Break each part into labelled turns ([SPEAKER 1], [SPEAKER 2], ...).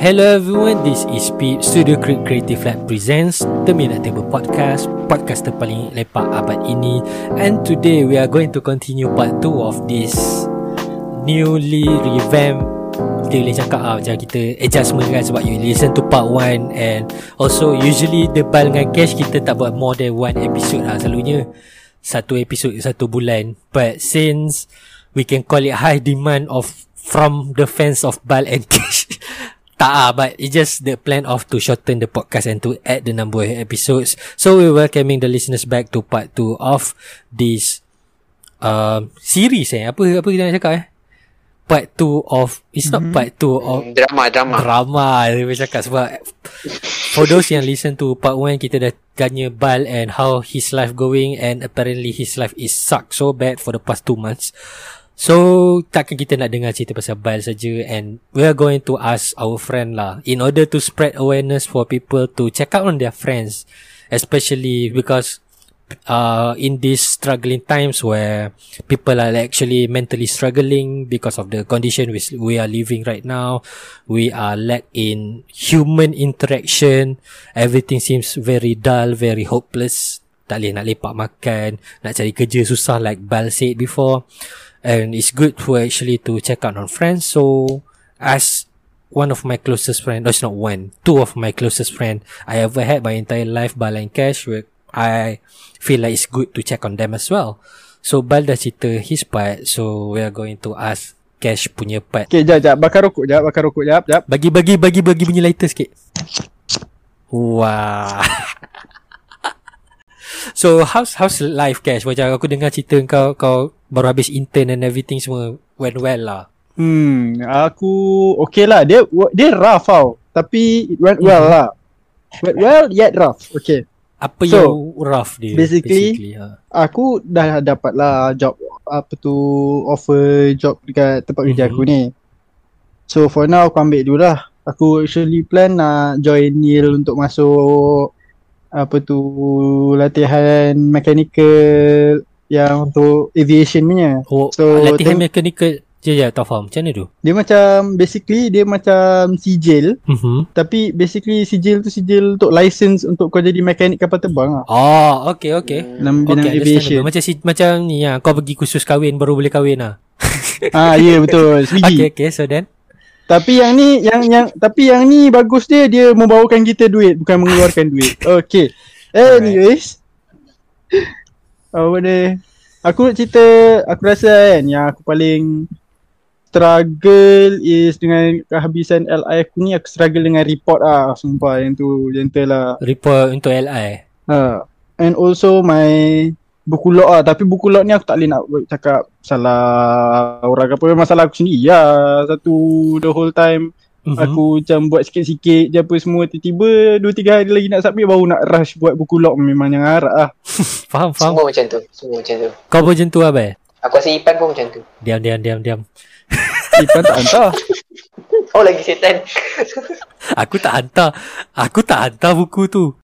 [SPEAKER 1] Hello everyone, this is Pete Studio Creative Lab presents The Minute Table Podcast Podcast terpaling lepak abad ini. And today we are going to continue part 2 of this Newly revamped Dia boleh cakap lah macam kita adjustment kan Sebab you listen to part 1 And also usually the bal dengan cash Kita tak buat more than one episode lah Selalunya. Satu episode satu bulan. But since we can call it high demand of From the fans of Bal and Cash Tak ah, but it's just the plan of to shorten the podcast and to add the number of episodes. So we're welcoming the listeners back to part 2 of this uh, series eh. Apa apa kita nak cakap eh? Part 2 of it's not mm-hmm. part 2 of
[SPEAKER 2] drama drama.
[SPEAKER 1] Drama dia cakap sebab for those yang listen to part 1 kita dah tanya Bal and how his life going and apparently his life is suck so bad for the past 2 months. So takkan kita nak dengar cerita pasal Bal saja and we are going to ask our friend lah in order to spread awareness for people to check out on their friends especially because uh in these struggling times where people are actually mentally struggling because of the condition we we are living right now we are lack in human interaction everything seems very dull very hopeless. Tak boleh nak lepak makan nak cari kerja susah like Bal said before and it's good to actually to check out on friends. So as one of my closest friend, no, it's not one, two of my closest friend I ever had my entire life, Bal and Cash, where I feel like it's good to check on them as well. So Bal dah cerita his part, so we are going to ask Cash punya part.
[SPEAKER 3] Okay, jap, jap. Bakar rokok, jap. Bakar rokok, jap, jap.
[SPEAKER 1] Bagi, bagi, bagi, bagi bunyi lighter sikit. Wah. so, how's how's life, Cash? Macam aku dengar cerita kau, kau baru habis intern and everything semua went well lah.
[SPEAKER 3] Hmm, aku okay lah. Dia dia rough tau. Tapi it went well mm-hmm. lah. Went well yet rough. Okay.
[SPEAKER 1] Apa so, yang rough dia?
[SPEAKER 3] Basically, basically ha. aku dah dapat lah job apa tu offer job dekat tempat kerja mm-hmm. aku ni. So for now aku ambil dulu lah. Aku actually plan nak join Neil untuk masuk apa tu latihan mechanical yang untuk aviation punya.
[SPEAKER 1] Oh, so latihan tem- mechanical je je tak faham macam mana tu?
[SPEAKER 3] Dia macam basically dia macam sijil. Uh-huh. Tapi basically sijil tu sijil untuk license untuk kau jadi mekanik kapal terbang ah.
[SPEAKER 1] Oh, okay okay.
[SPEAKER 3] Dalam bidang okay, aviation.
[SPEAKER 1] Macam si macam ni ya, kau pergi kursus kahwin baru boleh kahwin ah.
[SPEAKER 3] ah, ya yeah, betul.
[SPEAKER 1] okay okay so then
[SPEAKER 3] tapi yang ni yang yang tapi yang ni bagus dia dia membawakan kita duit bukan mengeluarkan duit. Okay. Anyways. Apa ni? Aku nak cerita aku rasa kan yang aku paling struggle is dengan kehabisan LI aku ni aku struggle dengan report ah sumpah yang tu gentle lah.
[SPEAKER 1] Report untuk LI.
[SPEAKER 3] Ha. And also my buku log ah tapi buku log ni aku tak boleh nak cakap salah orang apa masalah aku sendiri ya satu the whole time Uh-huh. Aku macam buat sikit-sikit je apa semua Tiba-tiba 2-3 hari lagi nak submit Baru nak rush buat buku log Memang yang harap lah.
[SPEAKER 1] Faham, faham.
[SPEAKER 2] Semua macam tu Semua macam tu.
[SPEAKER 1] Kau pun macam tu Abai?
[SPEAKER 2] Aku rasa Ipan pun macam tu.
[SPEAKER 1] Diam, diam, diam, diam.
[SPEAKER 3] Ipan tak hantar?
[SPEAKER 2] Oh lagi setan.
[SPEAKER 1] Aku tak hantar. Aku tak hantar buku tu.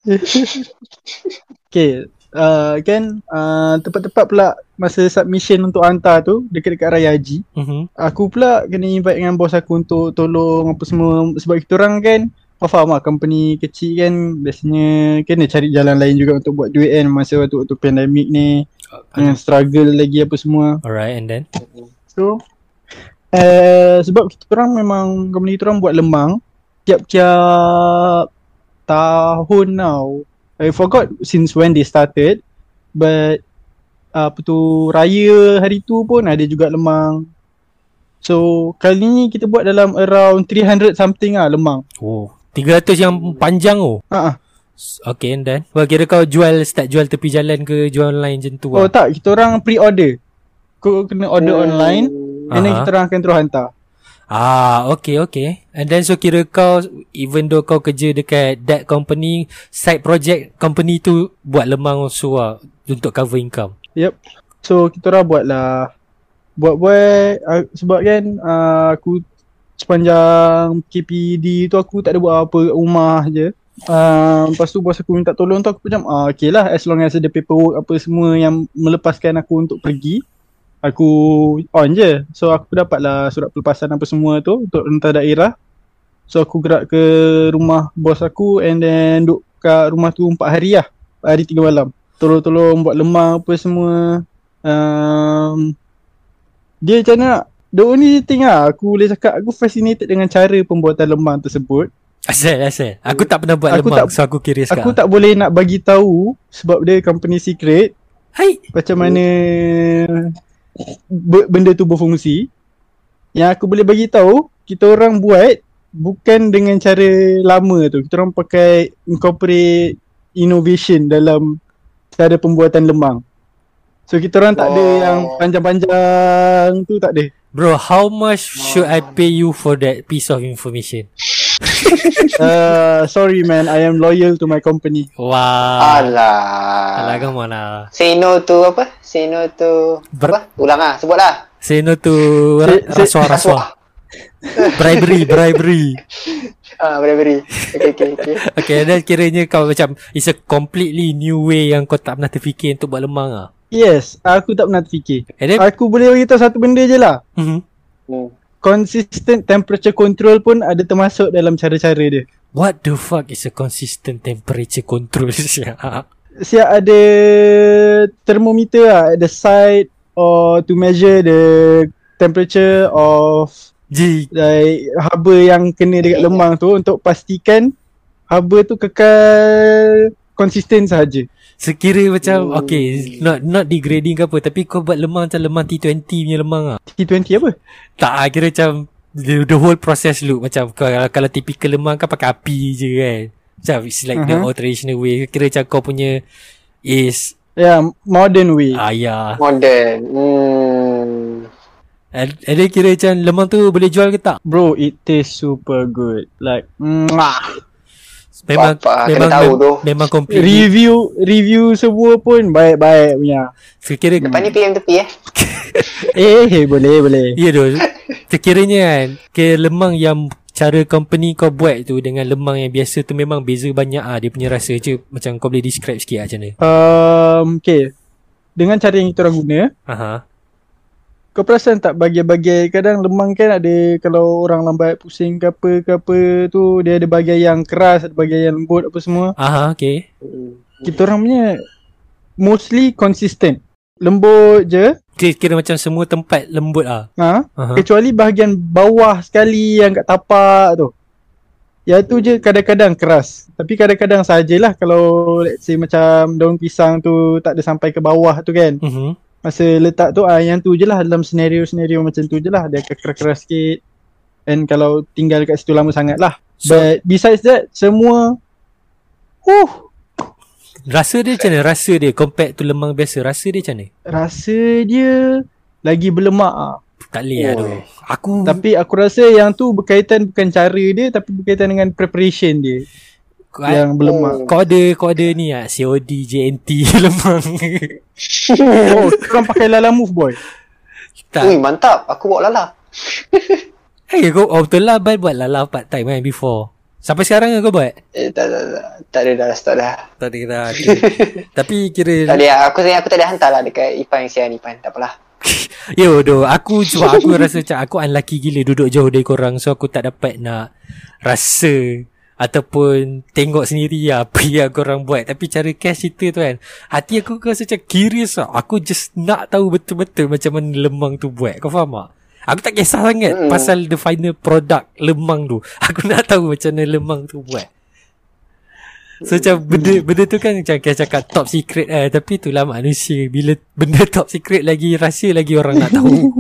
[SPEAKER 3] Okay uh, kan uh, tepat-tepat pula masa submission untuk hantar tu dekat-dekat Raya Haji. Uh-huh. Aku pula kena invite dengan bos aku untuk tolong apa semua sebab kita orang kan kau faham lah company kecil kan biasanya kena cari jalan lain juga untuk buat duit kan masa waktu, waktu pandemik ni uh, yang struggle lagi apa semua.
[SPEAKER 1] Alright and then?
[SPEAKER 3] So uh, sebab kita orang memang company kita orang buat lemang tiap-tiap tahun now I forgot since when they started but uh, apa tu raya hari tu pun ada juga lemang. So kali ni kita buat dalam around 300 something ah lemang.
[SPEAKER 1] Oh, 300 yang panjang oh. Ha ah. Okay and then Well kira kau jual Start jual tepi jalan ke Jual online macam tu
[SPEAKER 3] Oh lah. tak Kita orang pre-order Kau kena order oh. online And then kita orang akan terus hantar
[SPEAKER 1] Ah, okay, okay. And then so kira kau, even though kau kerja dekat that company, side project company tu buat lemang also lah untuk cover income.
[SPEAKER 3] Yep. So kita orang buat lah. Buat-buat uh, sebab kan uh, aku sepanjang KPD tu aku tak ada buat apa kat rumah je. Uh, lepas tu bos aku minta tolong tu aku macam ah, okay lah as long as ada paperwork apa semua yang melepaskan aku untuk pergi aku on je. So aku dapat lah surat pelepasan apa semua tu untuk rentas daerah. So aku gerak ke rumah bos aku and then duduk kat rumah tu 4 hari lah. 4 hari 3 malam. Tolong-tolong buat lemang apa semua. Um, dia macam mana nak The only thing lah aku boleh cakap aku fascinated dengan cara pembuatan lemang tersebut.
[SPEAKER 1] Asal asal. Aku tak pernah buat
[SPEAKER 3] Aku
[SPEAKER 1] lemang
[SPEAKER 3] tak-
[SPEAKER 1] so aku curious
[SPEAKER 3] Aku tak boleh nak bagi tahu sebab dia company secret
[SPEAKER 1] Hai.
[SPEAKER 3] macam mana benda tu berfungsi. Yang aku boleh bagi tahu kita orang buat bukan dengan cara lama tu. Kita orang pakai incorporate innovation dalam cara pembuatan lemang. So kita orang tak ada
[SPEAKER 2] Oh.
[SPEAKER 3] yang panjang-panjang tu tak ada.
[SPEAKER 1] Bro, how much should I pay you for that piece of information?
[SPEAKER 3] Uh, sorry man, I am loyal to my company.
[SPEAKER 1] Wah.
[SPEAKER 2] Alah.
[SPEAKER 1] Alah come on lah.
[SPEAKER 2] Say no to apa? Say no to
[SPEAKER 1] Ber-
[SPEAKER 2] apa? Ulang ah, sebut lah.
[SPEAKER 1] Say no to ra-
[SPEAKER 3] say-
[SPEAKER 1] rasuah-rasuah. bribery, bribery.
[SPEAKER 2] Ah, beri-beri. Okay, okay, okay.
[SPEAKER 1] Okay, dan kiranya kau macam it's a completely new way yang kau tak pernah terfikir untuk buat lemang ah.
[SPEAKER 3] Yes, aku tak pernah terfikir.
[SPEAKER 1] And then,
[SPEAKER 3] Aku boleh beritahu satu benda je lah.
[SPEAKER 1] Mhm.
[SPEAKER 2] Hmm.
[SPEAKER 3] Consistent temperature control pun ada termasuk dalam cara-cara dia.
[SPEAKER 1] what the fuck is a consistent temperature control? Siap.
[SPEAKER 3] Siap ada thermometer lah at the side or to measure the temperature of
[SPEAKER 1] Ji,
[SPEAKER 3] like haba yang kena dekat lemang tu untuk pastikan haba tu kekal konsisten sahaja.
[SPEAKER 1] sekira macam
[SPEAKER 2] Oh.
[SPEAKER 1] okay, not not degrading ke apa tapi kau buat lemang macam lemang T20 punya lemang ah.
[SPEAKER 3] T20 apa?
[SPEAKER 1] Tak ah, kira macam the, the whole process loop macam kalau, kalau typical lemang kan pakai api je kan. Macam it's like uh-huh. the old traditional way. Kira macam kau punya is
[SPEAKER 3] Ya, yeah, modern way.
[SPEAKER 1] ayah.
[SPEAKER 2] Modern. Hmm.
[SPEAKER 1] And, and then kira macam lemang tu boleh jual ke tak?
[SPEAKER 3] Bro, it tastes super good. Like, mwah.
[SPEAKER 1] Memang
[SPEAKER 2] Bapak, kena
[SPEAKER 1] memang
[SPEAKER 2] tahu
[SPEAKER 1] mem-
[SPEAKER 2] tu.
[SPEAKER 1] memang completely
[SPEAKER 3] Review review semua pun baik-baik punya.
[SPEAKER 1] sekira
[SPEAKER 2] Lepas ni PM tepi eh.
[SPEAKER 3] Eh, eh boleh boleh.
[SPEAKER 1] Ya tu Sekiranya kan Ke lemang yang Cara company kau buat tu Dengan lemang yang biasa tu Memang beza banyak ah Dia punya rasa je Macam kau boleh describe sikit lah macam mana
[SPEAKER 3] Um, okay. Dengan cara yang kita orang guna,
[SPEAKER 1] Aha.
[SPEAKER 3] Kau perasan tak bagian-bagian kadang lemang kan ada kalau orang lambat pusing ke apa ke apa tu dia ada bahagian yang keras, ada bahagian yang lembut apa semua.
[SPEAKER 1] Aha okay
[SPEAKER 2] Hmm.
[SPEAKER 3] Kita orang punya mostly consistent. Lembut je.
[SPEAKER 1] Kira, kira macam semua tempat lembut ah.
[SPEAKER 3] Ha?
[SPEAKER 1] Aha.
[SPEAKER 3] Kecuali bahagian bawah sekali yang kat tapak tu. Yang tu je kadang-kadang keras. Tapi kadang-kadang sajalah kalau let's say macam daun pisang tu tak ada sampai ke bawah tu kan.
[SPEAKER 1] Mhm.
[SPEAKER 3] Masa letak tu ah yang tu je lah dalam senario-senario macam tu je lah. Dia akan keras-keras sikit. And kalau tinggal kat situ lama sangat lah.
[SPEAKER 1] So
[SPEAKER 3] But besides that, semua Huh,
[SPEAKER 1] rasa dia macam mana? Rasa dia compared to lemang biasa Rasa dia macam mana?
[SPEAKER 3] rasa dia lagi berlemak ah.
[SPEAKER 1] Tak boleh lah tu
[SPEAKER 2] Oh.
[SPEAKER 1] Aku
[SPEAKER 3] Tapi aku rasa yang tu berkaitan bukan cara dia tapi berkaitan dengan preparation dia
[SPEAKER 1] kau,
[SPEAKER 3] yang berlemak.
[SPEAKER 1] kau ada Kau ada ni lah COD JNT lemang
[SPEAKER 3] Oh, korang pakai Lala Move boy.
[SPEAKER 1] Tak
[SPEAKER 2] Ui, mantap. Aku bawa lala.
[SPEAKER 1] Eh kau oh, betul lah Bai buat lala part time kan before Sampai sekarang ke kau buat?
[SPEAKER 2] Eh, tak, tak, tak, tak ada dah, stop dah.
[SPEAKER 1] Tak ada kira okay. Tapi kira
[SPEAKER 2] Tak ada, aku aku tak ada hantar lah dekat Ipan sian Ipan. Tak apalah.
[SPEAKER 1] Yo doh Aku sebab aku rasa macam Aku unlucky gila Duduk jauh dari korang So aku tak dapat nak Rasa Ataupun Tengok sendiri lah Apa yang korang buat Tapi cara cash cerita tu kan Hati aku rasa macam curious lah Aku just nak tahu betul-betul Macam mana lemang tu buat Kau faham tak? Aku tak kisah sangat
[SPEAKER 2] Hmm.
[SPEAKER 1] Pasal the final product Lemang tu Aku nak tahu macam mana lemang tu buat So macam benda, benda tu kan macam kita cakap top secret eh. Tapi itulah manusia Bila benda top secret lagi Rahsia lagi orang nak tahu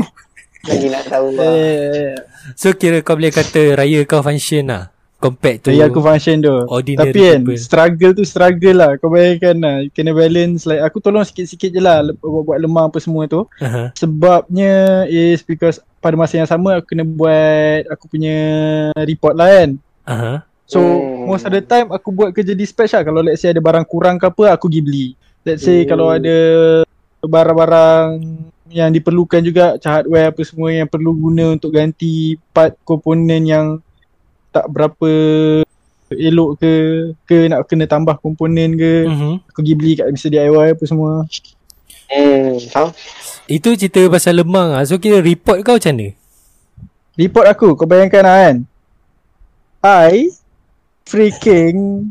[SPEAKER 2] Lagi nak tahu lah.
[SPEAKER 1] So kira kau boleh kata Raya kau function lah Compared to
[SPEAKER 3] aku function tu.
[SPEAKER 1] Ordinary
[SPEAKER 3] Tapi kan
[SPEAKER 1] people.
[SPEAKER 3] struggle tu struggle lah. Kau bayangkan lah. Kena balance like aku tolong sikit-sikit je lah lep- buat, buat lemah apa semua tu.
[SPEAKER 1] uh-huh.
[SPEAKER 3] Sebabnya is because pada masa yang sama aku kena buat aku punya report lah kan.
[SPEAKER 1] Uh-huh.
[SPEAKER 3] So
[SPEAKER 2] Hmm.
[SPEAKER 3] most of the time aku buat kerja dispatch lah. Kalau let's say ada barang kurang ke apa aku pergi beli. Let's say
[SPEAKER 2] Hmm.
[SPEAKER 3] kalau ada barang-barang yang diperlukan juga macam hardware apa semua yang perlu guna untuk ganti part komponen yang tak berapa elok ke ke nak kena tambah komponen ke
[SPEAKER 1] Uh-huh.
[SPEAKER 3] aku pergi beli kat Mr. DIY apa semua
[SPEAKER 2] Hmm, faham?
[SPEAKER 1] Itu cerita pasal lemang lah So kira report kau macam mana?
[SPEAKER 3] report aku kau bayangkan lah kan I freaking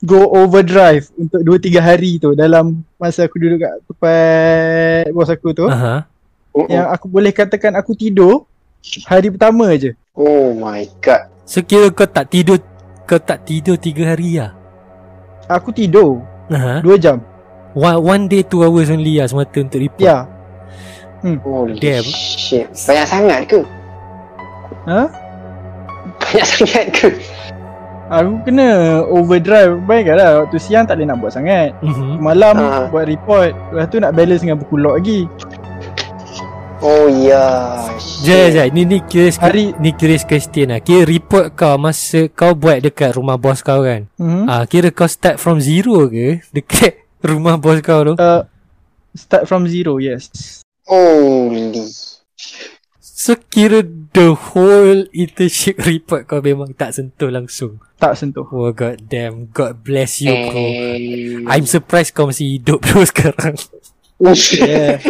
[SPEAKER 3] go overdrive untuk 2-3 hari tu dalam masa aku duduk kat tempat bos aku tu.
[SPEAKER 2] Oh,
[SPEAKER 3] Yang aku boleh katakan aku tidur hari pertama je.
[SPEAKER 2] oh my god.
[SPEAKER 1] So kira kau tak tidur kau tak tidur 3 hari lah.
[SPEAKER 3] Aku tidur. 2 jam.
[SPEAKER 1] One, one day two hours only lah semata untuk report.
[SPEAKER 3] Ya.
[SPEAKER 2] Holy
[SPEAKER 1] Damn.
[SPEAKER 2] shit. Banyak sangat ke?
[SPEAKER 3] Ha?
[SPEAKER 2] Banyak sangat ke?
[SPEAKER 3] Aku kena overdrive Bayangkanlah waktu siang tak boleh nak buat sangat
[SPEAKER 1] Mhm.
[SPEAKER 3] Malam
[SPEAKER 2] Ah.
[SPEAKER 3] buat report Lepas tu nak balance dengan buku log lagi
[SPEAKER 2] Oh ya.
[SPEAKER 1] Jai jai ni ni curious
[SPEAKER 3] Hari-
[SPEAKER 1] ni curious question lah. Kira report kau masa kau buat dekat rumah bos kau kan.
[SPEAKER 3] hmm?
[SPEAKER 1] Ah kira kau start from zero ke dekat rumah bos kau tu?
[SPEAKER 3] uh, Start from zero yes
[SPEAKER 2] Holy.
[SPEAKER 1] So kira the whole internship report kau memang tak sentuh langsung.
[SPEAKER 3] Tak sentuh
[SPEAKER 1] Oh god damn. God bless you bro.
[SPEAKER 2] Eh.
[SPEAKER 1] I'm surprised kau masih hidup bro sekarang.
[SPEAKER 3] Yeah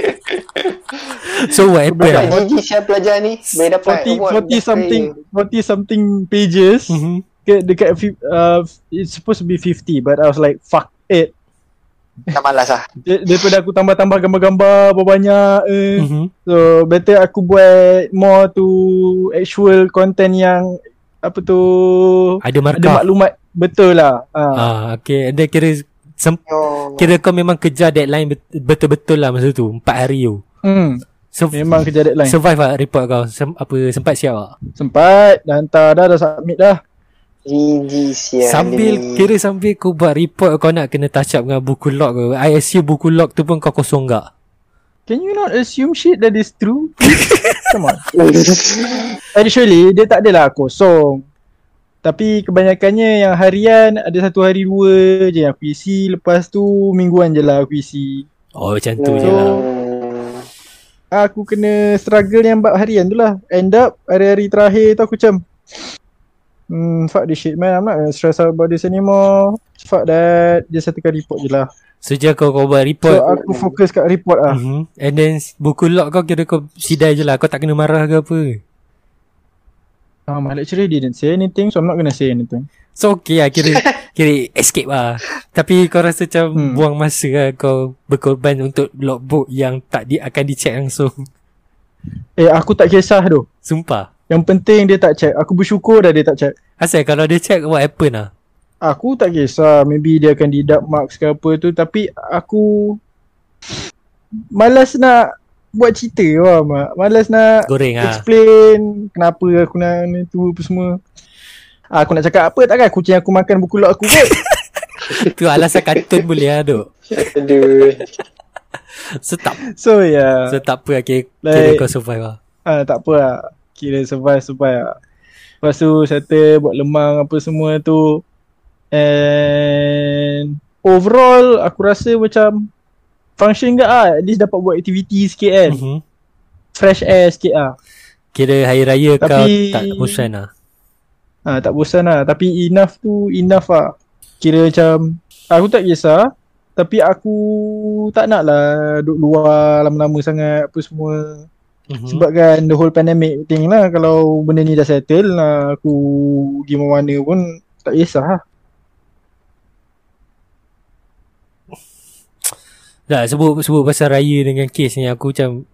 [SPEAKER 1] So what happened?
[SPEAKER 2] Budak
[SPEAKER 1] lah?
[SPEAKER 2] gigi siapa pelajar ni? Boleh dapat
[SPEAKER 3] 40,
[SPEAKER 2] award
[SPEAKER 3] 40 something 40 something pages
[SPEAKER 1] Mhm.
[SPEAKER 3] Dekat, dekat uh, It's supposed to be 50 But I was like Fuck it
[SPEAKER 2] Tak malas lah.
[SPEAKER 3] Dar- Daripada aku tambah-tambah gambar-gambar Banyak eh.
[SPEAKER 1] Mhm.
[SPEAKER 3] So better aku buat More to Actual content yang Apa tu
[SPEAKER 1] Ada
[SPEAKER 3] Ada
[SPEAKER 1] markah.
[SPEAKER 3] maklumat Betul lah ah.
[SPEAKER 1] Ah okay. Dia kira sem-
[SPEAKER 2] Oh.
[SPEAKER 1] kira kau memang kejar deadline bet- betul-betul lah masa tu. 4 hari tu.
[SPEAKER 3] Hmm.
[SPEAKER 1] So
[SPEAKER 3] Memang kejar deadline
[SPEAKER 1] survive lah report kau. Sem- apa sempat siap tak?
[SPEAKER 3] Sempat Dah hantar dah Dah submit dah
[SPEAKER 2] Gigi sial
[SPEAKER 1] Sambil kira sambil kau buat report kau nak kena touch up dengan buku log ke. I assume buku log tu pun kau kosong gak.
[SPEAKER 3] Can you not assume shit that is true? Come on Actually Dia tak adalah kosong Tapi kebanyakannya yang harian Ada satu hari dua je yang aku isi Lepas tu mingguan je lah aku isi
[SPEAKER 1] Oh macam tu je lah.
[SPEAKER 3] Aku kena struggle yang bab harian tu lah. End up hari-hari terakhir tu aku macam Hmm, fuck this shit man, I'm not gonna stress out about this anymore. Fuck that, just satukan report je lah.
[SPEAKER 1] Sejak kau kau buat
[SPEAKER 3] So
[SPEAKER 1] report
[SPEAKER 3] aku fokus kat report lah.
[SPEAKER 1] Mhm. And then buku log kau kira kau sidai je lah. Kau tak kena marah ke apa.
[SPEAKER 3] Uh, My lecturer didn't say anything so I'm not gonna say anything
[SPEAKER 1] So okay lah kira kira escape lah. Tapi kau rasa macam
[SPEAKER 3] Hmm.
[SPEAKER 1] buang masa lah kau berkorban untuk logbook yang tak di, akan dicek langsung.
[SPEAKER 3] Eh aku tak kisah tu
[SPEAKER 1] Sumpah.
[SPEAKER 3] Yang penting dia tak check. Aku bersyukur dah dia tak check.
[SPEAKER 1] Asal kalau dia check what happen lah.
[SPEAKER 3] Aku tak kisah. Maybe dia akan deduct marks ke apa tu. Tapi aku malas nak buat cerita lah mak. Malas nak
[SPEAKER 1] Goreng lah.
[SPEAKER 3] explain kenapa aku nak ni tu apa semua. Ah, Aku nak cakap apa takkan kucing aku makan buku log aku kot.
[SPEAKER 1] tu alasan kartun boleh lah duk.
[SPEAKER 2] Aduh.
[SPEAKER 1] So tak,
[SPEAKER 3] So ya.
[SPEAKER 1] so
[SPEAKER 3] Yeah.
[SPEAKER 1] tak apa lah kira, kira
[SPEAKER 3] Like-
[SPEAKER 1] kau survive lah.
[SPEAKER 3] Ah, tak apa lah. Kira survive survive lah. Lepas tu settle buat lemang apa semua tu. And overall aku rasa macam function ke ah. At least dapat buat aktiviti sikit kan.
[SPEAKER 1] Mhm.
[SPEAKER 3] Fresh air sikit ah.
[SPEAKER 1] Kira hari raya kau
[SPEAKER 3] Tapi-
[SPEAKER 1] tak bosan lah.
[SPEAKER 3] Ha, tak bosan lah. Tapi enough tu enough lah. Kira macam aku tak kisah. Tapi aku tak nak lah duduk luar lama-lama sangat apa semua.
[SPEAKER 1] Mhm.
[SPEAKER 3] Sebab kan the whole pandemic thing lah Kalau benda ni dah settle lah Aku pergi mana pun Tak kisah lah
[SPEAKER 1] Tak sebut sebut pasal raya dengan kes ni aku macam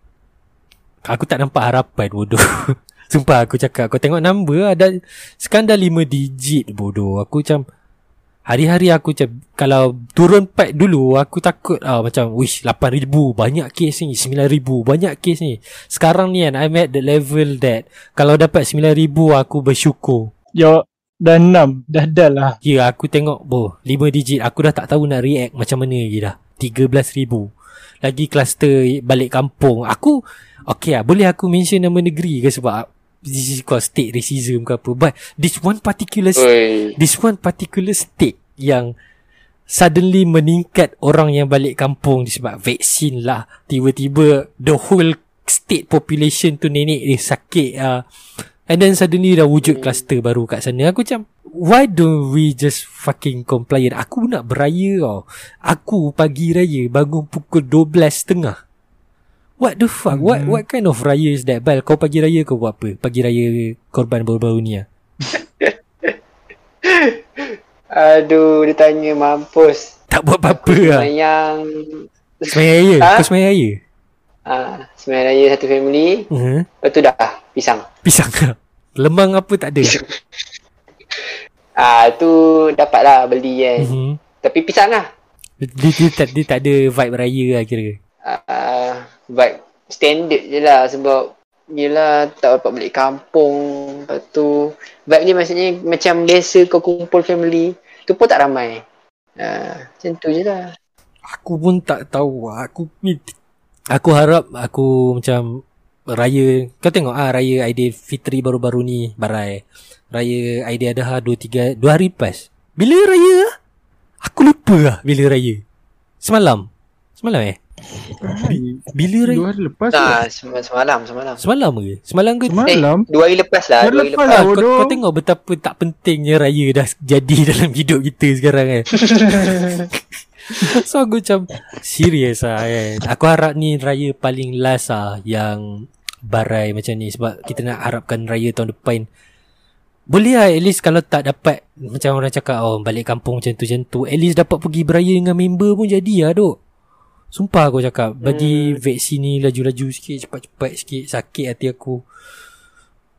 [SPEAKER 1] aku tak nampak harapan bodoh. Sumpah aku cakap kau tengok number ada sekarang dah 5 digit bodoh. Aku macam hari-hari aku macam kalau turun pat dulu aku takut ah macam wish 8000 banyak kes ni 9000 banyak kes ni. Sekarang ni kan I'm at the level that kalau dapat 9000 aku bersyukur.
[SPEAKER 3] Ya Dah enam Dah dah lah.
[SPEAKER 1] Ya aku tengok boh 5 digit. Aku dah tak tahu nak react macam mana lagi dah. 13,000 Lagi kluster balik kampung. Aku Okay lah boleh aku mention nama negeri ke sebab This is called state racism ke apa. But this one particular
[SPEAKER 2] Oi.
[SPEAKER 1] This one particular state yang Suddenly meningkat orang yang balik kampung disebab vaksin lah. Tiba-tiba the whole state population tu nenek dia sakit uh, And then suddenly dah wujud kluster baru kat sana Aku macam Why don't we just fucking compliant Aku nak beraya tau Aku pagi raya bangun pukul 12.30 What the fuck mm-hmm. What what kind of raya is that Bal kau pagi raya kau buat apa Pagi raya korban baru-baru ni lah
[SPEAKER 2] Aduh, dia tanya mampus.
[SPEAKER 1] Tak buat apa-apa lah.
[SPEAKER 2] Semayang.
[SPEAKER 1] Semayang raya.
[SPEAKER 2] Ha?
[SPEAKER 1] Kau semayang raya?
[SPEAKER 2] Ah, semayang raya satu family.
[SPEAKER 1] Uh-huh.
[SPEAKER 2] Lepas tu dah, pisang.
[SPEAKER 1] Pisang ke? Lemang apa tak ada?
[SPEAKER 2] Ah, tu dapat lah beli kan.
[SPEAKER 1] Mhm.
[SPEAKER 2] Tapi pisang lah.
[SPEAKER 1] Dia, dia, tak, dia tak ada vibe raya lah kira.
[SPEAKER 2] Ah, vibe standard je lah sebab Yelah tak dapat balik kampung Lepas tu Vibe ni maksudnya Macam biasa kau kumpul family Tu pun tak ramai ah, Macam tu je lah
[SPEAKER 1] Aku pun tak tahu. Aku aku harap aku macam raya. Kau tengok ah raya Aidilfitri baru-baru ni barai. Raya Aidiladha 2 3 2 hari lepas. Bila raya ah? Aku lupa lah bila raya. Semalam. Semalam eh? Bila raya?
[SPEAKER 3] Dua hari lepas
[SPEAKER 2] ah, sem- Semalam Semalam
[SPEAKER 1] Semalam ke? Semalam ke?
[SPEAKER 3] Semalam?
[SPEAKER 2] Eh, dua hari lepas lah
[SPEAKER 3] Dua
[SPEAKER 2] Dua hari
[SPEAKER 3] lepas
[SPEAKER 2] lepas
[SPEAKER 3] lah.
[SPEAKER 1] Ah, kau, kau tengok betapa tak pentingnya raya dah jadi dalam hidup kita sekarang kan. so aku macam serius lah kan. Aku harap ni raya paling last lah yang barai macam ni sebab kita nak harapkan raya tahun depan boleh lah at least kalau tak dapat macam orang cakap oh balik kampung macam tu macam tu at least dapat pergi beraya dengan member pun jadi lah duk. Sumpah aku cakap bagi vaksin ni laju-laju sikit cepat-cepat sikit sakit hati aku.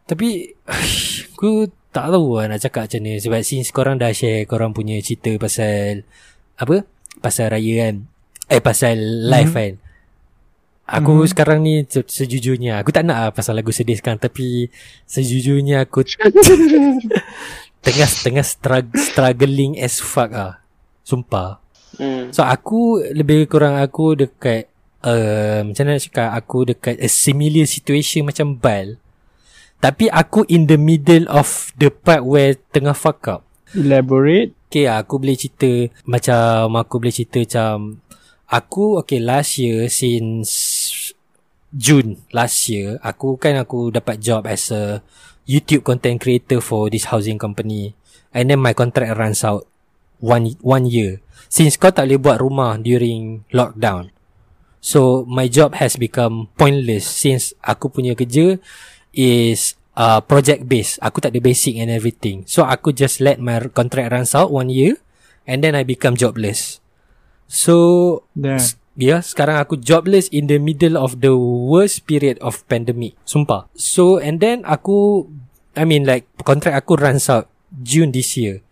[SPEAKER 1] Tapi aku tak tahu lah nak cakap macam ni sebab since korang dah share korang punya cerita pasal apa? Pasal raya kan. Eh pasal live
[SPEAKER 3] Mhm.
[SPEAKER 1] kan. Aku
[SPEAKER 3] Mhm.
[SPEAKER 1] sekarang ni se- sejujurnya aku tak nak lah pasal lagu sedih sekarang tapi sejujurnya aku tengah tengah strugg- struggling as fuck ah. Sumpah.
[SPEAKER 2] hmm.
[SPEAKER 1] So aku lebih kurang aku dekat uh, macam mana nak cakap aku dekat a similar situation macam Bal. Tapi aku in the middle of the part where tengah fuck up.
[SPEAKER 3] Elaborate.
[SPEAKER 1] Okay aku boleh cerita macam aku boleh cerita macam aku okay last year since June last year aku kan aku dapat job as a YouTube content creator for this housing company. And then my contract runs out one one year. Since kau tak boleh buat rumah during lockdown. So my job has become pointless since aku punya kerja is uh, project based. Aku tak ada basic and everything. So aku just let my contract runs out one year and then I become jobless so. Ya, yeah, sekarang aku jobless in the middle of the worst period of pandemic. Sumpah. So, and then aku, I mean like, contract aku runs out June this year.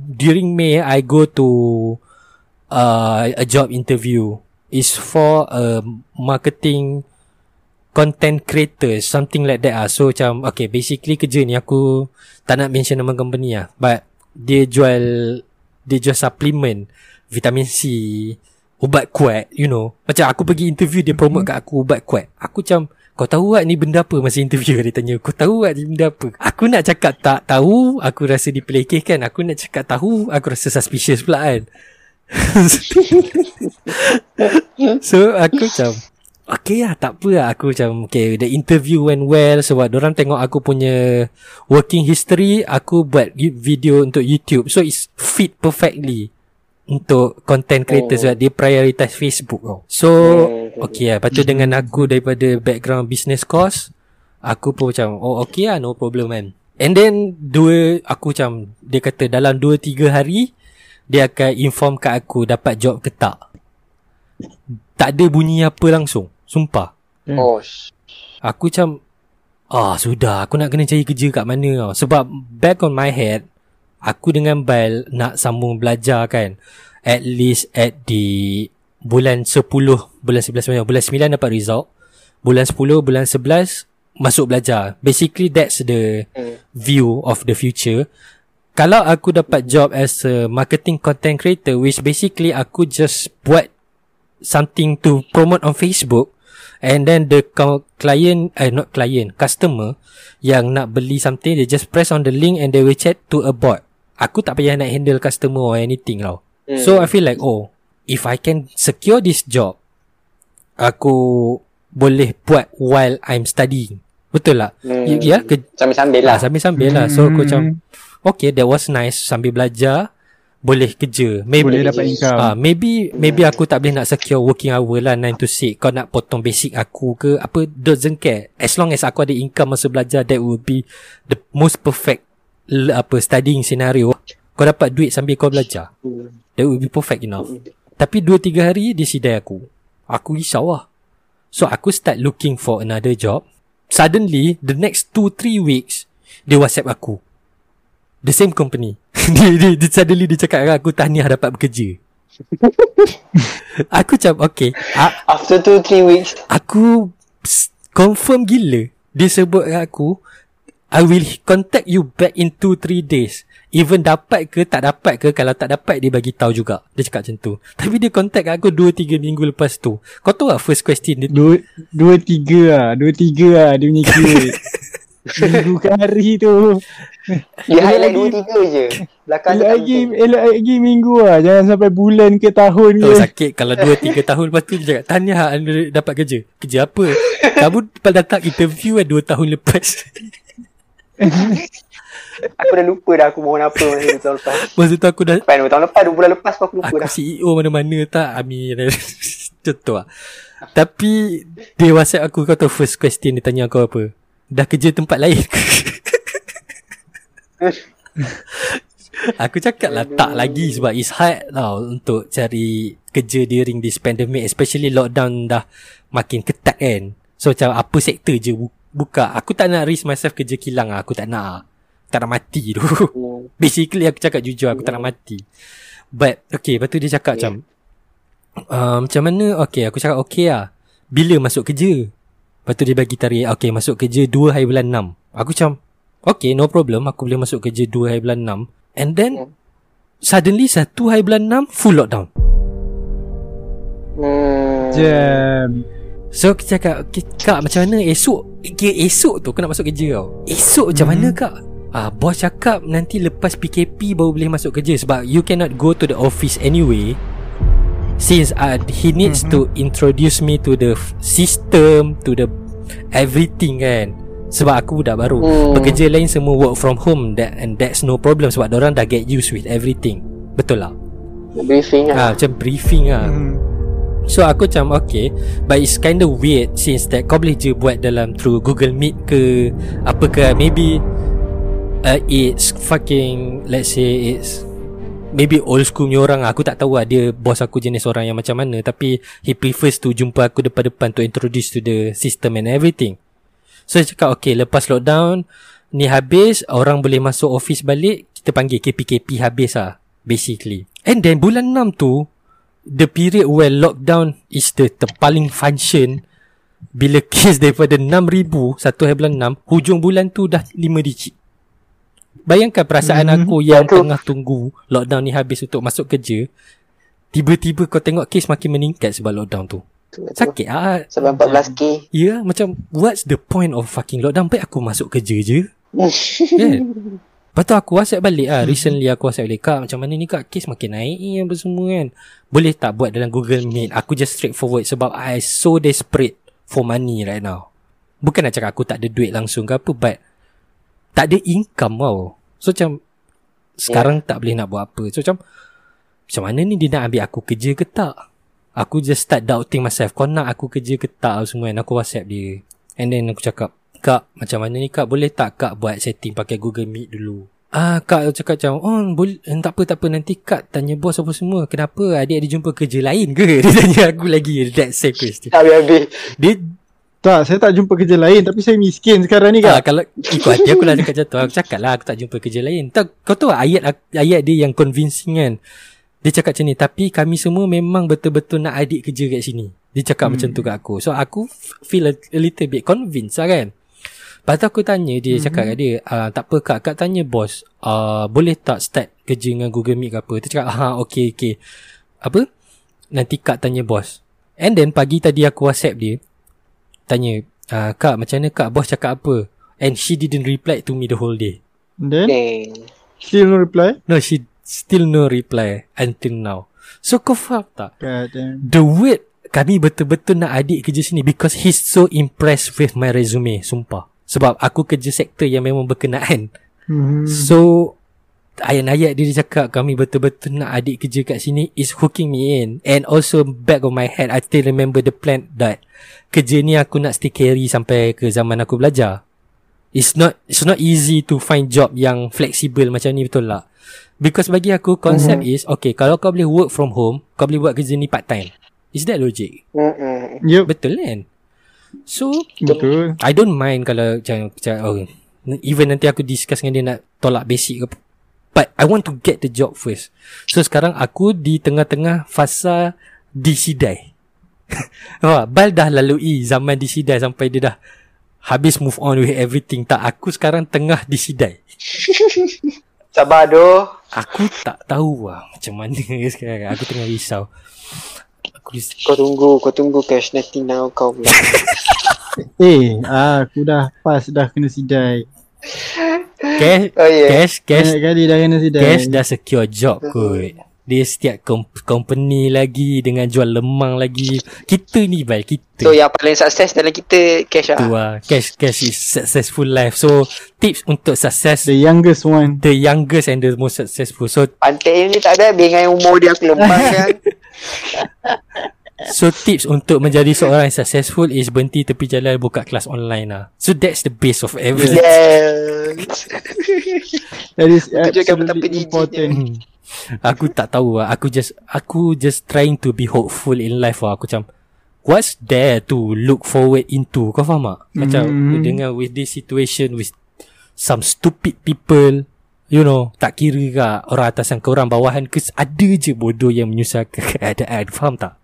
[SPEAKER 1] During May, I go to uh, a job interview. It's for a marketing content creator, something like that ah. So, macam, okay, basically kerja ni aku tak nak mention nama company ah. But, dia jual, dia jual supplement, vitamin C, ubat kuat you know. Macam aku pergi interview dia promote kat aku ubat kuat. Aku macam kau tahu tak ni benda apa? Masa interview dia tanya kau tahu tak ni benda apa? Aku nak cakap tak tahu. Aku rasa dipelekehkan. Aku nak cakap tahu. Aku rasa suspicious pula kan? So aku macam Okay lah tak apa lah. Aku macam Okay the interview went well. Sebab orang tengok aku punya Working history Aku buat video untuk YouTube. So it's fit perfectly Untuk content creator
[SPEAKER 2] Oh.
[SPEAKER 1] Sebab dia prioritize Facebook tau. So
[SPEAKER 2] Hmm.
[SPEAKER 1] Okay lah. Lepas tu dengan aku Daripada background business course Aku pun macam Oh okay lah no problem kan And then Dua Aku macam Dia kata dalam 2-3 hari Dia akan inform kat aku Dapat job ke tak. Tak ada bunyi apa langsung Sumpah.
[SPEAKER 2] Oh sh-
[SPEAKER 1] Aku macam Ah sudah Aku nak kena cari kerja kat mana tau. Sebab Back on my head Aku dengan Bal Nak sambung belajar kan At least at the Bulan 10 Bulan 11 macam Bulan 9 dapat result Bulan 10 Bulan 11 Masuk belajar Basically that's the
[SPEAKER 2] hmm.
[SPEAKER 1] View of the future Kalau aku dapat job As a marketing content creator Which basically Aku just buat Something to promote on Facebook And then the client eh not client, customer yang nak beli something they just press on the link and they will chat to a bot. Aku tak payah nak handle customer or anything tau.
[SPEAKER 2] Hmm.
[SPEAKER 1] So I feel like oh, if I can secure this job, aku boleh buat while I'm studying. Betul tak?
[SPEAKER 2] Hmm.
[SPEAKER 1] Ya, ya ke,
[SPEAKER 2] Sambil-sambil
[SPEAKER 1] lah.
[SPEAKER 2] lah
[SPEAKER 1] sambil-sambil lah. So aku
[SPEAKER 3] Hmm.
[SPEAKER 1] macam okay, that was nice sambil belajar boleh kerja. Maybe
[SPEAKER 3] Boleh dapat income.
[SPEAKER 1] Ah, maybe maybe aku tak boleh nak secure working hour lah 9 to 6. Kau nak potong basic aku ke apa doesn't care. As long as aku ada income masa belajar that would be the most perfect apa studying scenario. Kau dapat duit sambil kau belajar. That would be perfect enough. Tapi 2-3 hari Dia sidai aku. Aku risau lah. So aku start looking for another job. Suddenly The next 2-3 weeks Dia whatsapp aku. The same company. Dia, dia, dia, Suddenly dia cakap aku Tahniah dapat bekerja. Aku macam Okay. A-
[SPEAKER 2] After 2-3 weeks,
[SPEAKER 1] Aku Confirm gila. Dia sebut aku I will contact you back in 2-3 days Even dapat ke tak dapat ke Kalau tak dapat dia bagi tahu juga Dia cakap macam tu Tapi dia contact aku 2-3 minggu lepas tu Kau tahu tak first question dia
[SPEAKER 3] Dua, dua tiga lah. Dua tiga lah dia punya kira. Minggu ke hari tu.
[SPEAKER 2] dia highlight
[SPEAKER 3] lagi-
[SPEAKER 2] 2-3 je. Belakang
[SPEAKER 3] Elok lagi, elok lagi minggu lah. Jangan sampai bulan ke tahun
[SPEAKER 1] Tahu
[SPEAKER 3] ke.
[SPEAKER 1] sakit Kalau 2-3 tahun lepas tu Dia cakap Tahniah anda dapat kerja Kerja apa Kamu datang interview 2 tahun lepas
[SPEAKER 2] Aku dah lupa dah aku mohon apa masa tu tahun lepas.
[SPEAKER 1] Masa tu aku dah
[SPEAKER 2] Lepas tahun lepas, 2 bulan lepas aku lupa
[SPEAKER 1] Aku
[SPEAKER 2] dah.
[SPEAKER 1] CEO mana-mana tak Amin Contoh lah Tapi Dia whatsapp aku Kau tahu first question Dia tanya kau apa Dah kerja tempat lain? Aku cakap lah Tak lagi Sebab it's hard tau Untuk cari Kerja during this pandemic Especially lockdown dah Makin ketat kan So macam apa sektor je Buka Aku tak nak risk myself Kerja kilang lah Aku tak nak lah. Tak nak mati tu. Basically aku cakap jujur Aku tak nak mati But Okay lepas tu dia cakap
[SPEAKER 2] Yeah.
[SPEAKER 1] macam uh, Macam mana Okay aku cakap okay lah Bila masuk kerja Lepas tu dia bagi tarikh Okay masuk kerja 2 hari bulan 6 Aku macam Okay no problem Aku boleh masuk kerja 2 hari bulan 6 And then. Suddenly 1 hari bulan 6 Full lockdown
[SPEAKER 2] Hmm.
[SPEAKER 3] Jam.
[SPEAKER 1] So aku cakap okay, Kak macam mana esok okay, Esok tu aku nak masuk kerja tau Esok macam
[SPEAKER 3] Mhm.
[SPEAKER 1] mana kak Ah, bos cakap nanti lepas PKP baru boleh masuk kerja sebab you cannot go to the office anyway. Since uh, he needs
[SPEAKER 3] Mhm.
[SPEAKER 1] to introduce me to the f- system, to the everything kan. Sebab aku budak baru. Pekerja lain semua work from home that and that's no problem sebab orang dah get used with everything. Betul lah.
[SPEAKER 2] Briefing
[SPEAKER 1] Ah,
[SPEAKER 2] lah.
[SPEAKER 1] macam briefing ah.
[SPEAKER 3] Hmm.
[SPEAKER 1] So aku macam okay. But it's kind of weird Since that kau boleh je buat dalam Through Google Meet ke Apa ke. Maybe uh, It's fucking Let's say it's Maybe old school punya orang. Aku tak tahu lah Dia bos aku jenis orang yang macam mana. Tapi He prefers to jumpa aku depan-depan To introduce to the system and everything. So dia cakap okay Lepas lockdown Ni habis Orang boleh masuk office balik Kita panggil KPKP habis lah Basically. And then bulan 6 tu the period where lockdown is the terpaling function. Bila kes daripada 6,000 satu hari bulan 6 hujung bulan tu dah 5 digit. Bayangkan perasaan
[SPEAKER 3] Mhm.
[SPEAKER 1] aku yang
[SPEAKER 2] Ya, tu.
[SPEAKER 1] tengah tunggu lockdown ni habis untuk masuk kerja tiba-tiba kau tengok kes makin meningkat sebab lockdown tu. Sakit ah.
[SPEAKER 2] Sampai 14k.
[SPEAKER 1] ya yeah, macam what's the point of fucking lockdown? Baik aku masuk kerja je. Kan Lepas tu aku whatsapp balik lah. Recently aku whatsapp balik Kak macam mana ni kak? Kes makin naik ni apa semua kan? Boleh tak buat dalam Google Meet? Aku just straightforward Sebab I so desperate For money right now. Bukan nak cakap aku tak ada duit langsung ke apa But Tak ada income tau So macam Sekarang tak boleh nak buat apa. So macam Macam mana ni dia nak ambil aku kerja ke tak? Aku just start doubting myself. Kau nak aku kerja ke tak? Semua kan? Aku whatsapp dia. And then aku cakap Kak macam mana ni kak? Boleh tak kak buat setting pakai Google Meet dulu? Ah kak cakap macam Oh boleh, eh, tak apa tak apa. Nanti kak tanya bos apa semua. Kenapa adik ada jumpa kerja lain ke? Dia tanya aku lagi. That same question.
[SPEAKER 2] Tak habis-habis.
[SPEAKER 1] Dia
[SPEAKER 3] Tak, saya tak jumpa kerja lain. Tapi saya miskin sekarang ni
[SPEAKER 1] ah,
[SPEAKER 3] kak.
[SPEAKER 1] Kalau ikut hati aku lah cakap macam tu. Aku cakap lah Aku tak jumpa kerja lain. Tak, Kau tahu ayat ayat dia yang convincing kan? Dia cakap macam ni Tapi kami semua memang betul-betul nak adik kerja kat sini. Dia cakap hmm. macam tu kat aku. So aku f- feel a, a little bit convinced lah kan Lepas tu aku tanya dia cakap kat dia ah, Tak apa kak. Kak tanya bos ah, Boleh tak start kerja dengan Google Meet ke apa? Dia cakap ah okay okay Apa? Nanti kak tanya bos. And then pagi tadi aku whatsapp dia Tanya ah, Kak macam mana kak? Bos cakap apa? And she didn't reply to me the whole day.
[SPEAKER 3] And then?
[SPEAKER 2] Dang.
[SPEAKER 3] still no reply.
[SPEAKER 1] No she still no reply Until now. So kau faham tak?
[SPEAKER 3] God damn.
[SPEAKER 1] The word Kami betul-betul nak adik kerja sini Because he's so impressed with my resume Sumpah Sebab aku kerja sektor yang memang berkenaan
[SPEAKER 3] Hmm.
[SPEAKER 1] So Ayat-ayat dia, dia cakap Kami betul-betul nak adik kerja kat sini Is hooking me in And also back of my head I still remember the plan that Kerja ni aku nak stay carry Sampai ke zaman aku belajar It's not it's not easy to find job yang flexible macam ni betul tak? Because bagi aku konsep
[SPEAKER 2] Mhm.
[SPEAKER 1] is okay kalau kau boleh work from home, kau boleh buat kerja ni part time. Is that logic?
[SPEAKER 2] Mm-mm.
[SPEAKER 3] Yup,
[SPEAKER 1] Betul kan? So
[SPEAKER 3] betul.
[SPEAKER 1] I don't mind kalau macam, macam oh, even nanti aku discuss dengan dia nak tolak basic ke. But I want to get the job first. So sekarang aku di tengah-tengah fasa disidai. Wah, Bal dah lalui zaman disidai sampai dia dah habis move on with everything. Tak, aku sekarang tengah disidai.
[SPEAKER 2] Sabar doh.
[SPEAKER 1] Aku tak tahu lah macam mana sekarang. Aku tengah risau. Aku ris-
[SPEAKER 2] Kau tunggu, kau tunggu cash nanti now kau pula.
[SPEAKER 3] Eh, ah, aku dah pas dah kena sidai.
[SPEAKER 1] cash,
[SPEAKER 2] Oh yeah.
[SPEAKER 1] cash, cash,
[SPEAKER 3] Banyak kali dah kena sidai.
[SPEAKER 1] Cash dah secure job kot. Dia setiap com- company lagi dengan jual lemang lagi. Kita ni bal, kita.
[SPEAKER 2] So yang paling sukses dalam kita cash lah.
[SPEAKER 1] lah. Cash cash is successful life. So tips untuk sukses
[SPEAKER 3] The youngest one.
[SPEAKER 1] the youngest and the most successful. So
[SPEAKER 2] Pantai ni tak ada dengan umur dia aku lembang kan.
[SPEAKER 1] So tips untuk menjadi seorang yang successful is berhenti tepi jalan buka kelas online lah. So that's the base of everything.
[SPEAKER 2] yes.
[SPEAKER 3] That is
[SPEAKER 2] betapa
[SPEAKER 3] absolutely important.
[SPEAKER 1] Hmm. Aku tak tahu lah. Aku just aku just trying to be hopeful in life lah. Aku macam what's there to look forward into? Kau faham tak? Macam
[SPEAKER 3] Mhm.
[SPEAKER 1] dengan with this situation with some stupid people You know Tak kira ke Orang atasan ke orang bawahan ke Ada je bodoh yang menyusahkan keadaan Faham tak?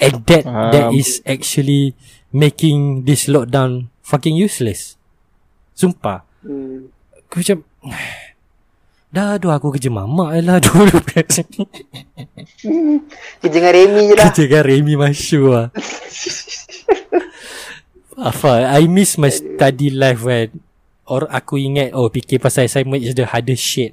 [SPEAKER 1] And that That
[SPEAKER 3] Faham.
[SPEAKER 1] is actually Making this lockdown Fucking useless. Sumpah.
[SPEAKER 2] Hmm.
[SPEAKER 1] Aku macam Dah aduh aku kerja mamak je lah dulu.
[SPEAKER 2] Kerja dengan Remy je lah.
[SPEAKER 1] Kerja kan Remy Masyu lah Apa I miss my study life when Or aku ingat Oh fikir pasal assignment is the hardest shit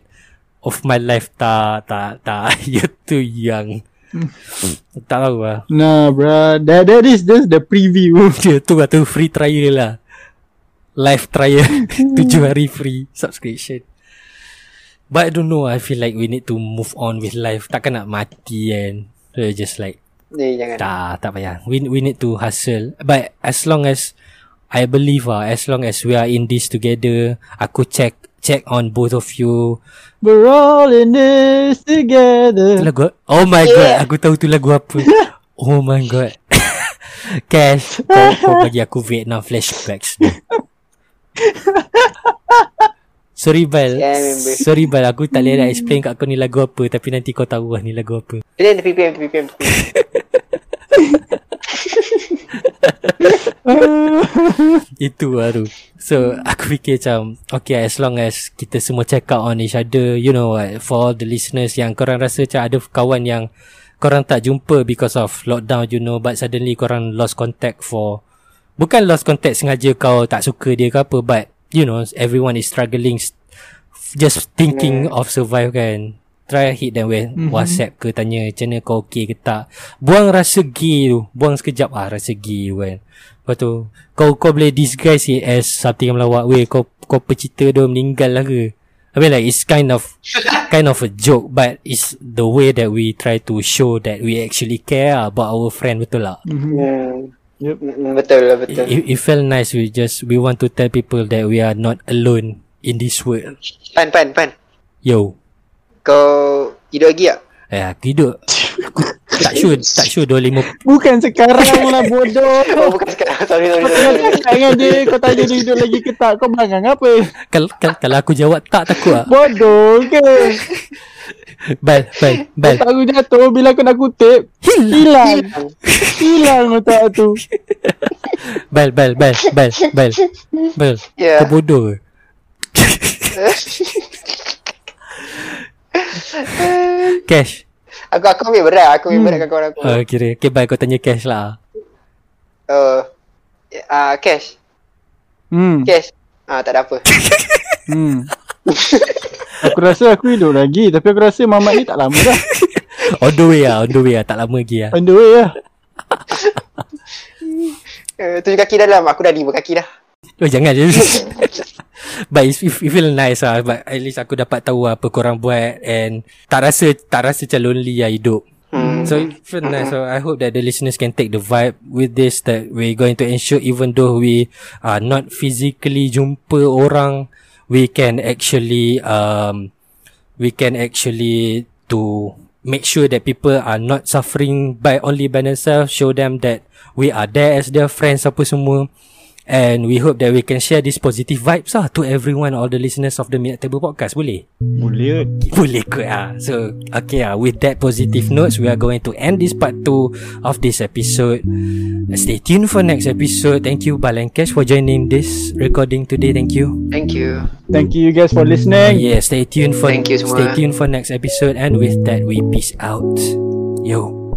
[SPEAKER 1] Of my life. Tak Tak Tak. You too young Tak tahu lah.
[SPEAKER 3] Nah, bruh. That, that is just the preview.
[SPEAKER 1] Dia tu lah tu free trial lah. Live trial. Tujuh hari free Subscription. But I don't know I feel like we need to move on with life. Takkan nak mati kan? So just like
[SPEAKER 2] Ni jangan.
[SPEAKER 1] Tak tak payah. We we need to hustle. But as long as I believe ah As long as we are in this together Aku check Check on both of you
[SPEAKER 3] We're all in this together.
[SPEAKER 1] lagu Oh my god Aku tahu tu lagu apa Oh my god Cash kau, kau bagi aku Vietnam flashbacks. Sorry Bal
[SPEAKER 2] Yeah.
[SPEAKER 1] Sorry Bal Aku tak boleh nak explain kat kau ni lagu apa Tapi nanti kau tahu lah ni lagu apa
[SPEAKER 2] Dia ada PPM, PPM, PPM.
[SPEAKER 1] Itu baru. So aku fikir macam Okay as long as Kita semua check out on each other You know what For all the listeners Yang korang rasa macam Ada kawan yang Korang tak jumpa Because of lockdown you know But suddenly korang lost contact for Bukan lost contact sengaja Kau tak suka dia ke apa But You know Everyone is struggling Just thinking of survive kan Try hit them with mm-hmm. WhatsApp ke Tanya macam mana kau okay ke tak Buang rasa gay tu Buang sekejap ah Rasa gay tu kan Lepas tu Kau kau boleh disguise it as Something yang melawak Weh kau Kau pecita dia meninggal lah ke I mean like it's kind of Kind of a joke But it's the way that we try to show That we actually care about our friend Betul tak?
[SPEAKER 3] Mhm.
[SPEAKER 2] Hmm.
[SPEAKER 3] Yep.
[SPEAKER 2] Mm, Betul lah, betul.
[SPEAKER 1] It, it felt nice We just We want to tell people That we are not alone In this world
[SPEAKER 2] Pan, pan, pan.
[SPEAKER 1] Yo
[SPEAKER 2] Kau hidup lagi tak?
[SPEAKER 1] Eh aku hidup Aku tak sure Tak sure 25
[SPEAKER 3] Bukan sekarang lah bodoh.
[SPEAKER 2] Oh, bukan sekarang. Sorry, sorry,
[SPEAKER 3] Kau
[SPEAKER 2] sorry.
[SPEAKER 3] dengan dia Kau tanya dia hidup lagi ke tak? Kau bangang apa?
[SPEAKER 1] Kal, kal, Kalau aku jawab tak takut tak?
[SPEAKER 3] Bodoh ke?
[SPEAKER 1] Bal Bal Bal.
[SPEAKER 3] Otak aku jatuh Bila aku nak kutip Hilang. Hilang otak tu.
[SPEAKER 1] Bal Bal Bal Bal Bal. Bal.
[SPEAKER 2] Ya.
[SPEAKER 1] Kau bodoh ke Cash
[SPEAKER 2] Aku aku ambil berat. Aku ambil berat dengan kawan aku.
[SPEAKER 1] uh, Kira Okay bye kau tanya cash lah
[SPEAKER 2] Uh, uh, cash.
[SPEAKER 3] Hmm
[SPEAKER 2] Cash. Ah, tak ada apa.
[SPEAKER 3] Hmm Aku rasa aku hidup lagi Tapi aku rasa Mamat ni tak lama dah
[SPEAKER 1] On the way lah On the way lah Tak lama lagi lah
[SPEAKER 3] On the way lah
[SPEAKER 2] Uh, tujuh kaki dalam. Aku dah lima kaki dah.
[SPEAKER 1] Oh jangan je But it, it, feel nice lah But at least aku dapat tahu Apa korang buat And Tak rasa Tak rasa macam lonely lah hidup
[SPEAKER 2] Hmm.
[SPEAKER 1] So it feel nice. So I hope that the listeners can take the vibe with this that we're going to ensure even though we are not physically jumpa orang, we can actually um we can actually to make sure that people are not suffering by only by themselves, show them that we are there as their friends apa semua. And we hope that we can share this positive vibes lah to everyone, all the listeners of the Minute Table Podcast. Boleh?
[SPEAKER 3] Boleh.
[SPEAKER 1] Boleh ke ah. So okay ah with that positive notes we are going to end this part 2 of this episode. Stay tuned for next episode. Thank you Balankesh for joining this recording today. Thank you.
[SPEAKER 2] Thank you.
[SPEAKER 3] Thank you guys for listening.
[SPEAKER 1] Yeah, stay tuned for
[SPEAKER 2] Thank you
[SPEAKER 1] stay
[SPEAKER 2] semua.
[SPEAKER 1] tuned for next episode and with that we peace out. Yo.